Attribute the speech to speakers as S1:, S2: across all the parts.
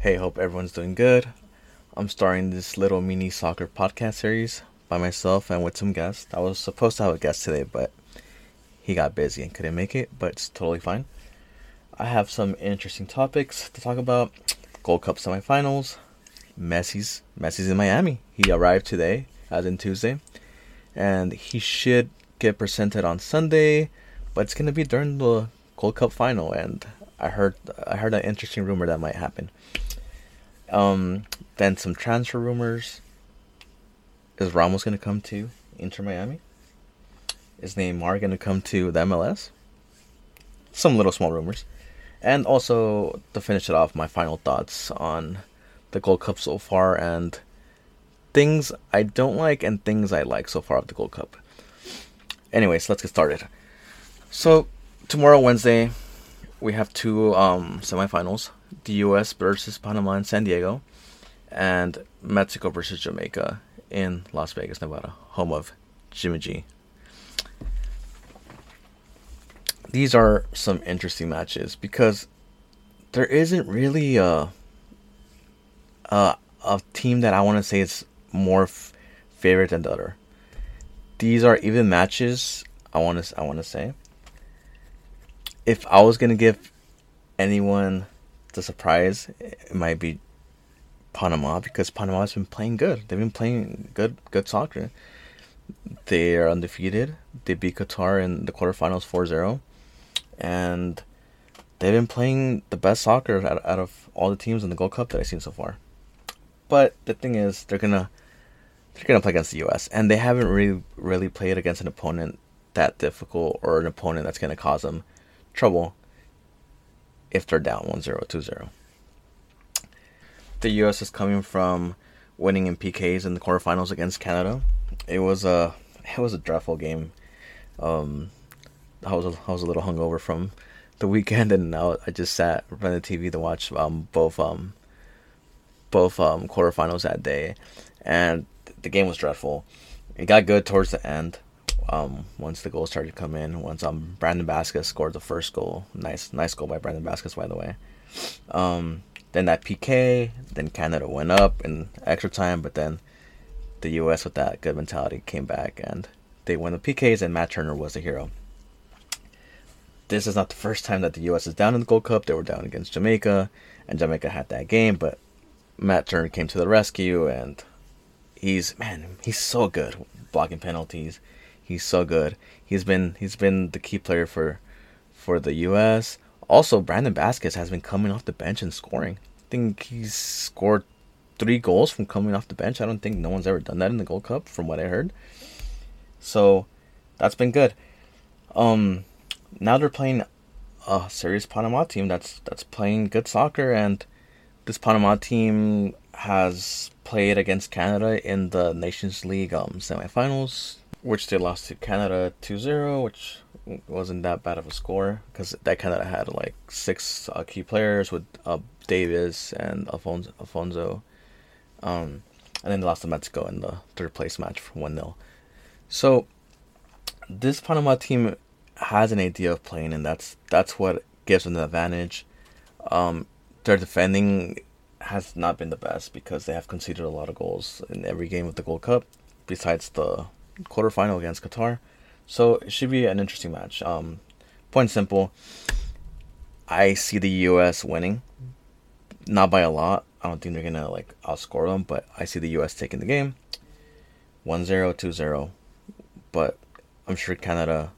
S1: Hey, hope everyone's doing good. I'm starting this little mini soccer podcast series by myself and with some guests. I was supposed to have a guest today, but he got busy and couldn't make it, but it's totally fine. I have some interesting topics to talk about. Gold Cup semifinals. Messi's Messi's in Miami. He arrived today, as in Tuesday, and he should get presented on Sunday, but it's gonna be during the Gold Cup final, and I heard I heard an interesting rumor that might happen. Um, then some transfer rumors. Is Ramos gonna come to Inter Miami? Is Neymar gonna come to the MLS? Some little small rumors, and also to finish it off, my final thoughts on the Gold Cup so far and things I don't like and things I like so far of the Gold Cup. Anyways, let's get started. So tomorrow, Wednesday, we have two um, semifinals: the U.S. versus Panama in San Diego, and Mexico versus Jamaica in Las Vegas, Nevada, home of Jimmy G. These are some interesting matches because there isn't really a a, a team that I want to say is more f- favorite than the other. These are even matches. I want to I want to say if I was gonna give anyone the surprise, it might be Panama because Panama has been playing good. They've been playing good good soccer. They are undefeated. They beat Qatar in the quarterfinals 4-0. and they've been playing the best soccer out, out of all the teams in the Gold Cup that I've seen so far. But the thing is, they're gonna they're gonna play against the U.S. and they haven't really really played against an opponent that difficult or an opponent that's gonna cause them trouble if they're down 1-0, 2-0. The U.S. is coming from winning in PKs in the quarterfinals against Canada. It was a it was a dreadful game. Um, I was a, I was a little hungover from the weekend, and now I just sat in front of the TV to watch um, both um, both um, quarterfinals that day, and the game was dreadful. It got good towards the end. Um, once the goals started to come in, once um Brandon Vazquez scored the first goal, nice nice goal by Brandon Vazquez by the way. Um, then that PK, then Canada went up in extra time, but then the U.S. with that good mentality came back and they won the PKs, and Matt Turner was the hero. This is not the first time that the U.S. is down in the Gold Cup. They were down against Jamaica, and Jamaica had that game, but Matt Turner came to the rescue, and he's man, he's so good blocking penalties. He's so good. He's been he's been the key player for for the U.S. Also, Brandon Vazquez has been coming off the bench and scoring. I think he's scored three goals from coming off the bench. I don't think no one's ever done that in the Gold Cup, from what I heard. So that's been good. Um, now they're playing a serious Panama team that's that's playing good soccer, and this Panama team has played against Canada in the Nations League um, semifinals which they lost to Canada 2-0, which wasn't that bad of a score because that Canada had like six uh, key players with uh, Davies and Alphonso, Alphonso. Um, and then they lost to Mexico in the third place match for 1-0. So this Panama team has an idea of playing and that's that's what gives them the advantage. Um, their defending has not been the best because they have conceded a lot of goals in every game of the Gold Cup besides the quarterfinal against Qatar. So it should be an interesting match. Um, point simple. I see the U.S. winning, not by a lot. I don't think they're gonna like outscore them, but I see the U.S. taking the game, 1-0, 2-0. But I'm sure Canada,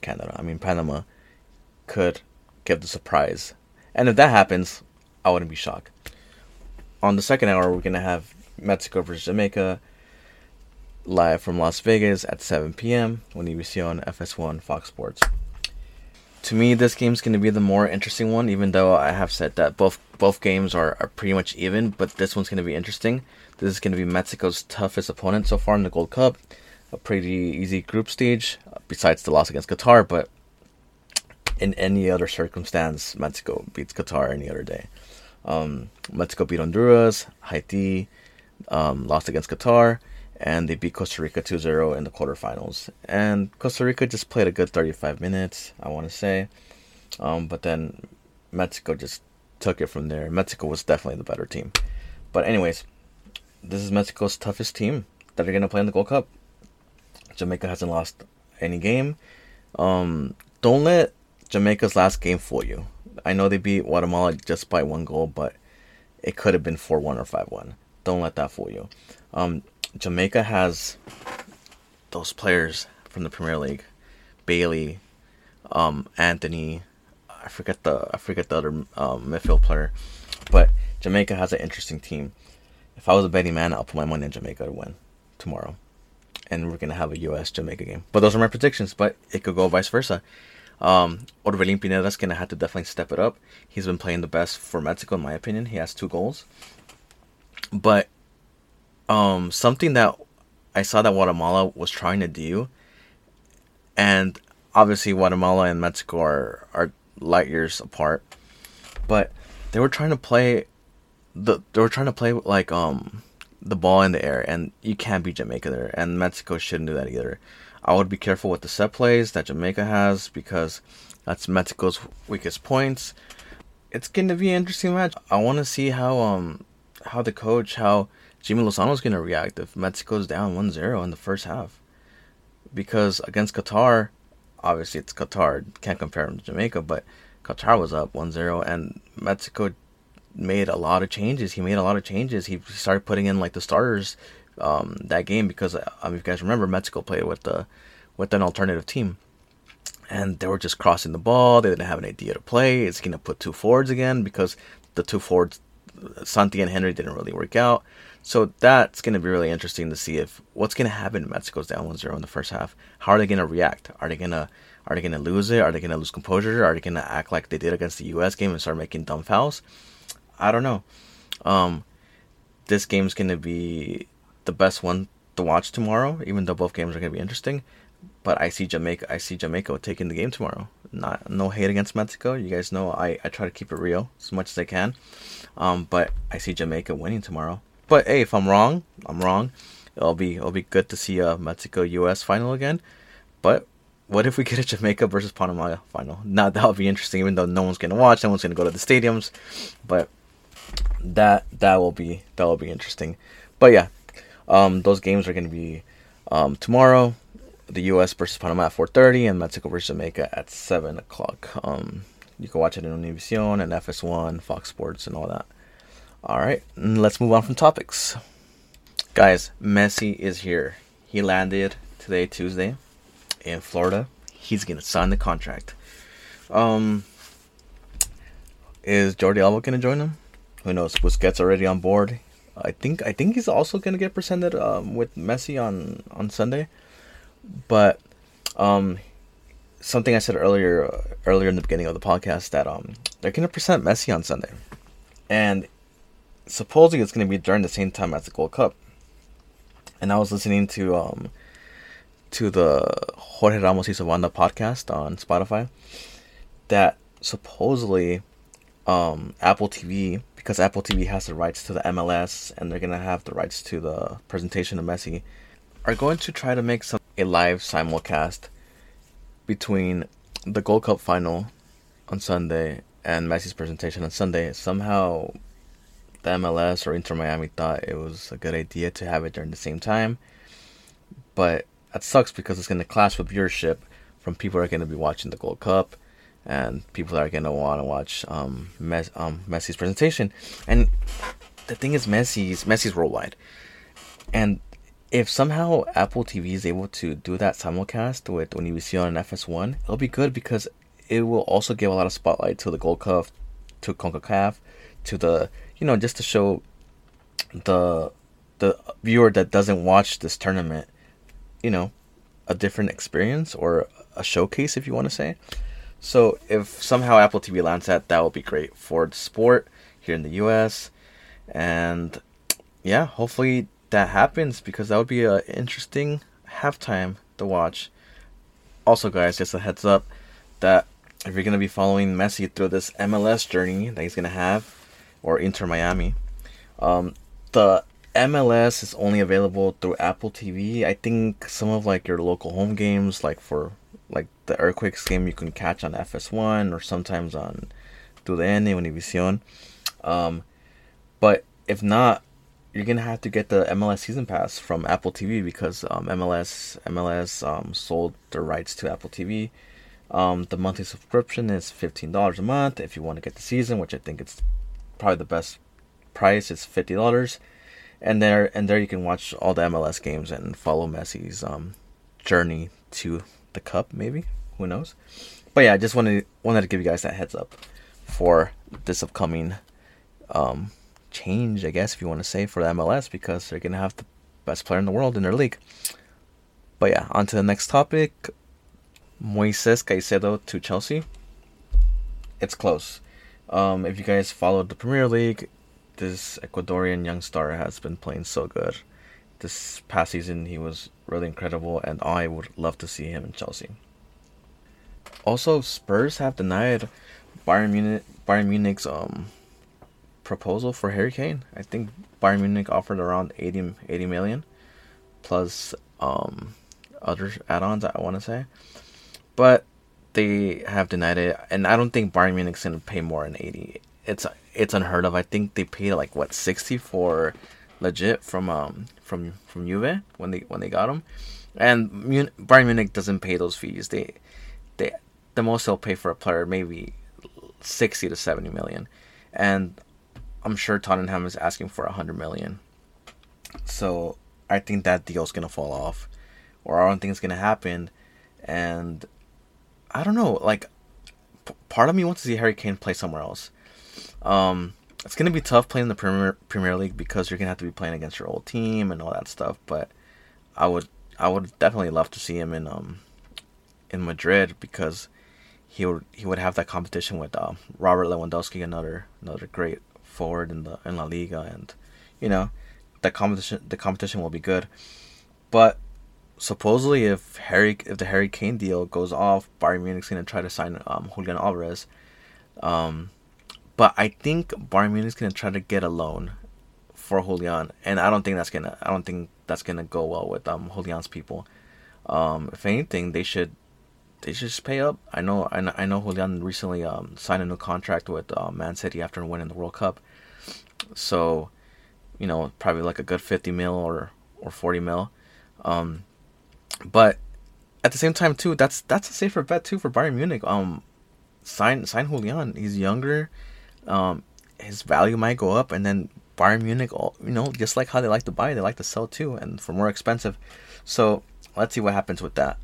S1: Canada, I mean Panama, could give the surprise. And if that happens, I wouldn't be shocked. On the second hour, we're gonna have Mexico versus Jamaica live from Las Vegas at 7 p.m. When you see on FS1 Fox Sports. To me, this game's going to be the more interesting one, even though I have said that both both games are, are pretty much even, but this one's going to be interesting. This is going to be Mexico's toughest opponent so far in the Gold Cup. A pretty easy group stage, besides the loss against Qatar, but in any other circumstance, Mexico beats Qatar any other day. Um, Mexico beat Honduras, Haiti, um, lost against Qatar, and they beat Costa Rica 2-0 in the quarterfinals. And Costa Rica just played a good 35 minutes, I want to say. Um, but then Mexico just took it from there. Mexico was definitely the better team. But anyways, this is Mexico's toughest team that are gonna play in the Gold Cup. Jamaica hasn't lost any game. Um, don't let Jamaica's last game fool you. I know they beat Guatemala just by one goal, but it could have been 4 1 or 5 1. Don't let that fool you. Um, Jamaica has those players from the Premier League Bailey, um, Anthony. I forget the I forget the other um, midfield player, but Jamaica has an interesting team. If I was a betting man, I'll put my money on Jamaica to win tomorrow, and we're gonna have a U.S. Jamaica game. But those are my predictions. But it could go vice versa. Um, Orbelin Pineda's gonna have to definitely step it up. He's been playing the best for Mexico, in my opinion. He has two goals. But um, something that I saw that Guatemala was trying to do, and obviously Guatemala and Mexico are are light years apart, but they were trying to play the they were trying to play like um the ball in the air, and you can't beat Jamaica there, and Mexico shouldn't do that either. I would be careful with the set plays that Jamaica has because that's Mexico's weakest points. It's going to be an interesting match. I want to see how um how the coach how Jimmy Lozano is going to react if Mexico's down 1-0 in the first half. Because against Qatar, obviously it's Qatar, can't compare them to Jamaica, but Qatar was up 1-0 and Mexico made a lot of changes. He made a lot of changes. He started putting in like the starters um, that game because um, if you guys remember, Mexico played with the with an alternative team, and they were just crossing the ball. They didn't have an idea to play. It's gonna put two forwards again because the two forwards, Santi and Henry, didn't really work out. So that's gonna be really interesting to see if what's gonna happen. Mexico's down 1-0 in the first half. How are they gonna react? Are they gonna are they gonna lose it? Are they gonna lose composure? Are they gonna act like they did against the U.S. game and start making dumb fouls? I don't know. Um, this game's gonna be the best one to watch tomorrow, even though both games are going to be interesting. But I see Jamaica. I see Jamaica taking the game tomorrow. Not no hate against Mexico. You guys know I, I try to keep it real as much as I can. Um, but I see Jamaica winning tomorrow. But hey, if I'm wrong, I'm wrong. It'll be it'll be good to see a Mexico U.S. final again. But what if we get a Jamaica versus Panama final? Now that would be interesting. Even though no one's gonna watch, no one's gonna go to the stadiums, but that that will be that will be interesting. But yeah, um, those games are going to be um, tomorrow. The U.S. versus Panama at 4:30 and Mexico versus Jamaica at 7 o'clock. Um, you can watch it in Univision and FS1, Fox Sports, and all that. All right, let's move on from topics. Guys, Messi is here. He landed today, Tuesday, in Florida. He's gonna sign the contract. Um, is Jordi Alba gonna join him? Who knows? Busquets already on board. I think I think he's also gonna get presented um, with Messi on on Sunday, but um, something I said earlier uh, earlier in the beginning of the podcast that um they're gonna present Messi on Sunday, and supposedly it's gonna be during the same time as the Gold Cup. And I was listening to um to the Jorge Ramos y Su Banda podcast on Spotify that supposedly um Apple TV because Apple TV has the rights to the MLS and they're gonna have the rights to the presentation of Messi, are going to try to make some a live simulcast between the Gold Cup final on Sunday and Messi's presentation on Sunday. Somehow, the MLS or Inter Miami thought it was a good idea to have it during the same time, but that sucks because it's gonna clash with viewership from people that are gonna be watching the Gold Cup and people that are gonna want to watch um, Mes- um, Messi's presentation. And the thing is, Messi's Messi's worldwide, and if somehow Apple TV is able to do that simulcast with Univision and FS1, it'll be good because it will also give a lot of spotlight to the Gold Cup, to CONCACAF, to the you know just to show the the viewer that doesn't watch this tournament, you know, a different experience or a showcase if you want to say. So if somehow Apple TV lands that, that will be great for the sport here in the U.S. And yeah, hopefully that happens because that would be an interesting halftime to watch. Also, guys, just a heads up that if you're gonna be following Messi through this MLS journey that he's gonna have, or Inter Miami, um, the MLS is only available through Apple TV. I think some of like your local home games, like for like the Earthquakes game you can catch on FS1 or sometimes on through the Univision. Um, but if not, you're gonna have to get the MLS season pass from Apple TV because um, MLS MLS um, sold their rights to Apple TV. Um, the monthly subscription is fifteen dollars a month. If you want to get the season, which I think it's probably the best price, it's fifty dollars. And there and there you can watch all the MLS games and follow Messi's um, journey to the cup. Maybe who knows? But yeah, I just wanted wanted to give you guys that heads up for this upcoming um, change, I guess, if you want to say, for the MLS because they're to have the best player in the world in their league. But yeah, on to the next topic Moises Caicedo to Chelsea. It's close. Um, if you guys followed the Premier League, this Ecuadorian young star has been playing so good. This past season, he was really incredible, and I would love to see him in Chelsea. Also, Spurs have denied Bayern Munich Bayern Munich's um proposal for Harry Kane. I think Bayern Munich offered around 80, 80 million plus um, other add-ons. I want to say, but they have denied it, and I don't think Bayern Munich's gonna pay more than eighty. It's it's unheard of. I think they paid like what sixty for de Ligt from um from from Juve when they when they got him, and Mun- Bayern Munich doesn't pay those fees. They they the most they'll pay for a player maybe sixty to seventy million, and I'm sure Tottenham is asking for hundred million. So I think that deal's gonna fall off, or I don't think it's gonna happen. And I don't know, like p- part of me wants to see Harry Kane play somewhere else. Um, it's gonna be tough playing the Premier Premier League because you're gonna have to be playing against your old team and all that stuff. But I would I would definitely love to see him in um in Madrid because he would he would have that competition with uh, Robert Lewandowski, another another great forward in the in La Liga, and you know, the competition the competition will be good. But supposedly, if Harry if the Harry Kane deal goes off, Bayern Munich's gonna try to sign um, Julian Alvarez. Um, but I think Bayern Munich's gonna try to get a loan for Julian, and I don't think that's gonna I don't think that's gonna go well with um Julian's people. Um, if anything, they should they should just pay up. I know, I know, I know Julian recently um, signed a new contract with uh, Man City after winning the World Cup. So, you know, probably like a good 50 mil or, or 40 mil. Um, but at the same time, too, that's that's a safer bet too for Bayern Munich. Um, sign sign Julian. He's younger. Um, his value might go up, and then Bayern Munich, you know, just like how they like to buy, they like to sell too, and for more expensive. So let's see what happens with that.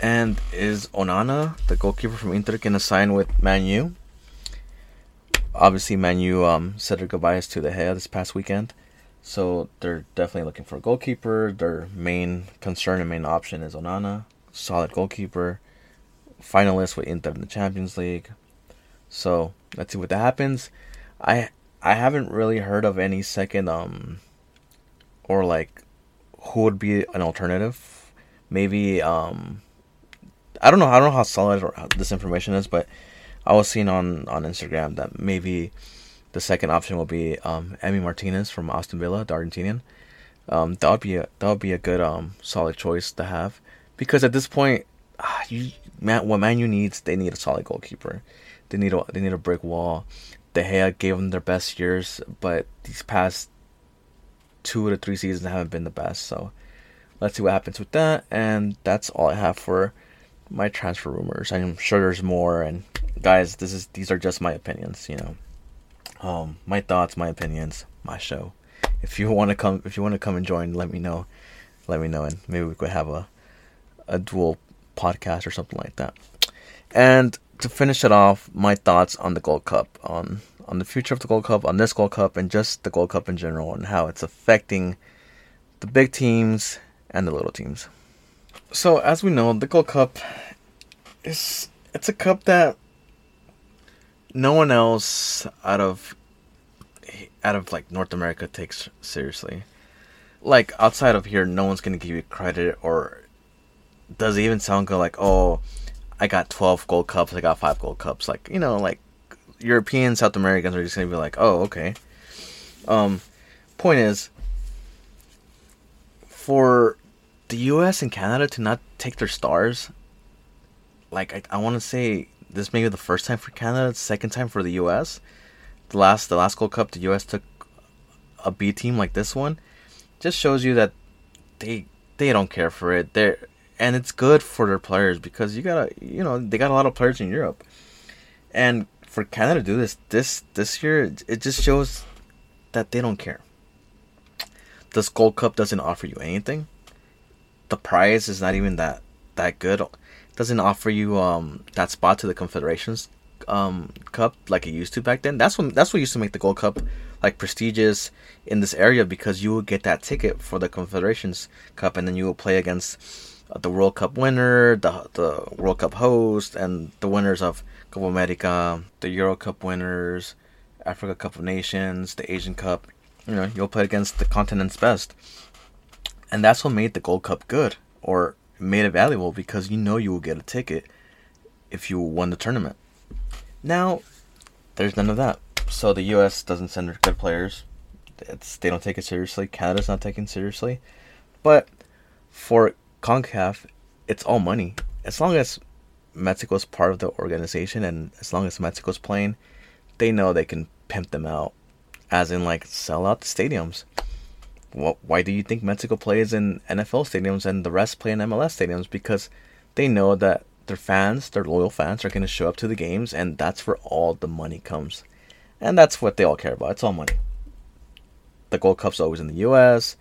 S1: And is Onana, the goalkeeper from Inter, going to sign with Man U? Obviously, Man U um, said their goodbyes to De Gea this past weekend. So they're definitely looking for a goalkeeper. Their main concern and main option is Onana, solid goalkeeper, finalist with Inter in the Champions League. So let's see what that happens. I I haven't really heard of any second um or like who would be an alternative. Maybe um I don't know. I don't know how solid this information is, but I was seeing on on Instagram that maybe the second option will be um, Emi Martinez from Aston Villa, the Argentinian. Um, that would be a that would be a good um solid choice to have because at this point, ah, you man, what Man U needs, they need a solid goalkeeper. They need a they need a brick wall. De Gea gave them their best years, but these past two to three seasons haven't been the best. So let's see what happens with that. And that's all I have for my transfer rumors. I'm sure there's more. And guys, this is these are just my opinions. You know, um, my thoughts, my opinions, my show. If you want to come, if you want to come and join, let me know. Let me know, and maybe we could have a a dual podcast or something like that. And to finish it off, my thoughts on the Gold Cup, on on the future of the Gold Cup, on this Gold Cup, and just the Gold Cup in general, and how it's affecting the big teams and the little teams. So as we know, the Gold Cup is it's a cup that no one else out of out of like North America takes seriously. Like outside of here, no one's gonna give you credit or does it even sound good like, oh, I got twelve gold cups, I got five gold cups. Like, you know, like European South Americans are just gonna be like, oh, okay. Um point is for the US and Canada to not take their stars, like I, I want to say this may be the first time for Canada, second time for the U.S. The last the last Gold Cup, the U.S. took a B team like this one. Just shows you that they they don't care for it. They're and it's good for their players because you gotta you know they got a lot of players in Europe, and for Canada to do this this this year, it just shows that they don't care. This Gold Cup doesn't offer you anything. The prize is not even that that good. Doesn't offer you um that spot to the Confederations um Cup like it used to back then. That's what that's what used to make the Gold Cup like prestigious in this area because you would get that ticket for the Confederations Cup and then you will play against uh, the World Cup winner, the the World Cup host, and the winners of Copa America, the Euro Cup winners, Africa Cup of Nations, the Asian Cup. You know, you'll play against the continent's best. And that's what made the Gold Cup good, or made it valuable, because you know you will get a ticket if you won the tournament. Now, there's none of that. So the U.S. doesn't send their good players. It's, they don't take it seriously. Canada's not taken seriously. But for CONCACAF, it's all money. As long as Mexico's part of the organization, and as long as Mexico's playing, they know they can pimp them out, as in like sell out the stadiums. Why do you think Mexico plays in NFL stadiums and the rest play in MLS stadiums? Because they know that their fans, their loyal fans, are going to show up to the games, and that's where all the money comes. And that's what they all care about. It's all money. The Gold Cup's always in the U.S.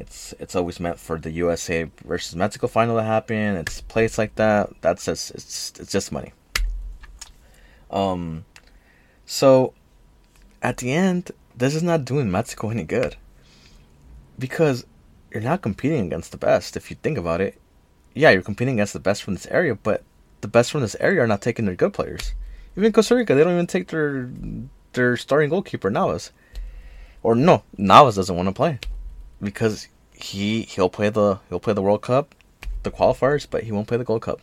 S1: It's it's always meant for the USA versus Mexico final to happen. It's placed like that. That's just it's it's just money. Um, so at the end, this is not doing Mexico any good because you're not competing against the best. If you think about it, yeah, you're competing against the best from this area, but the best from this area are not taking their good players. Even Costa Rica, they don't even take their their starting goalkeeper Navas. Or no, Navas doesn't want to play because he he'll play the he'll play the World Cup, the qualifiers, but he won't play the Gold Cup.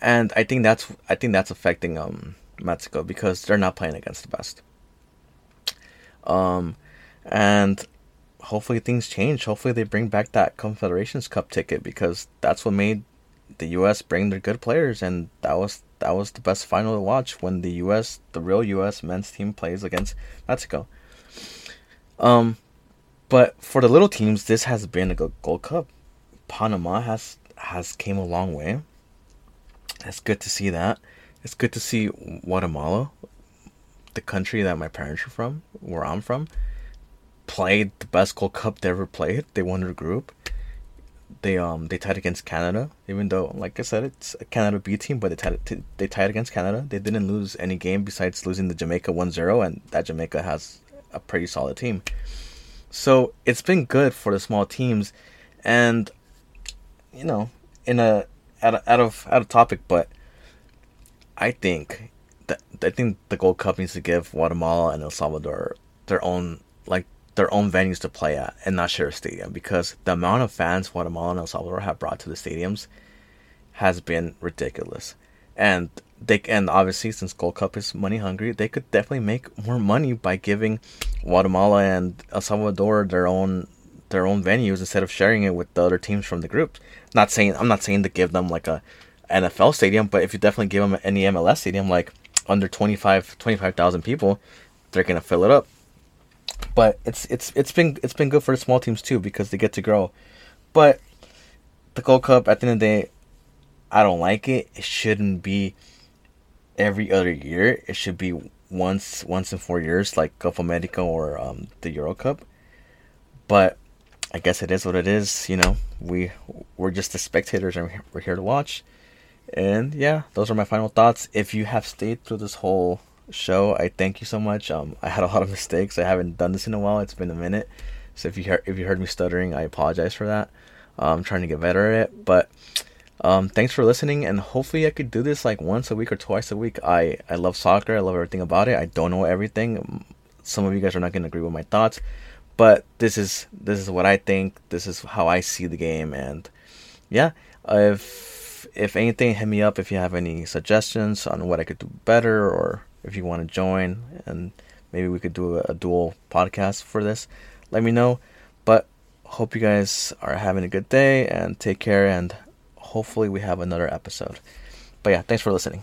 S1: And I think that's I think that's affecting um Mexico because they're not playing against the best. Um, and hopefully things change. Hopefully they bring back that Confederations Cup ticket because that's what made the U.S. bring their good players, and that was that was the best final to watch when the U.S. the real U.S. men's team plays against Mexico. Um, but for the little teams, this has been a Gold Cup. Panama has has came a long way. It's good to see that. It's good to see Guatemala, the country that my parents are from, where I'm from, played the best Gold Cup they ever played. They won their group. They um they tied against Canada, even though like I said it's a Canada B team, but they tied they tied against Canada. They didn't lose any game besides losing the Jamaica 1-0 and that Jamaica has a pretty solid team. So it's been good for the small teams, and you know, in a out of out of, out of topic, but I think that I think the Gold Cup needs to give Guatemala and El Salvador their own their own venues to play at and not share a stadium because the amount of fans Guatemala and El Salvador have brought to the stadiums has been ridiculous. And they and obviously since Gold Cup is money hungry, they could definitely make more money by giving Guatemala and El Salvador their own their own venues instead of sharing it with the other teams from the group. Not saying I'm not saying to give them like a NFL stadium, but if you definitely give them any MLS stadium like under 25 25,000 people, they're going to fill it up. But it's it's it's been it's been good for the small teams too because they get to grow. But the Gold Cup at the end of the day I don't like it. It shouldn't be every other year. It should be once once in four years, like Copa America or um, the Euro Cup. But I guess it is what it is. You know, we we're just the spectators and we're here to watch. And yeah, those are my final thoughts. If you have stayed through this whole show, I thank you so much. Um, I had a lot of mistakes. I haven't done this in a while. It's been a minute. So if you heard if you heard me stuttering, I apologize for that. I'm trying to get better at it, but um, thanks for listening, and hopefully I could do this like once a week or twice a week. I I love soccer. I love everything about it. I don't know everything. Some of you guys are not going to agree with my thoughts, but this is this is what I think. This is how I see the game, and yeah, if if anything, hit me up if you have any suggestions on what I could do better, or if you want to join, and maybe we could do a, a dual podcast for this. Let me know. But hope you guys are having a good day and take care and hopefully we have another episode. But yeah, thanks for listening.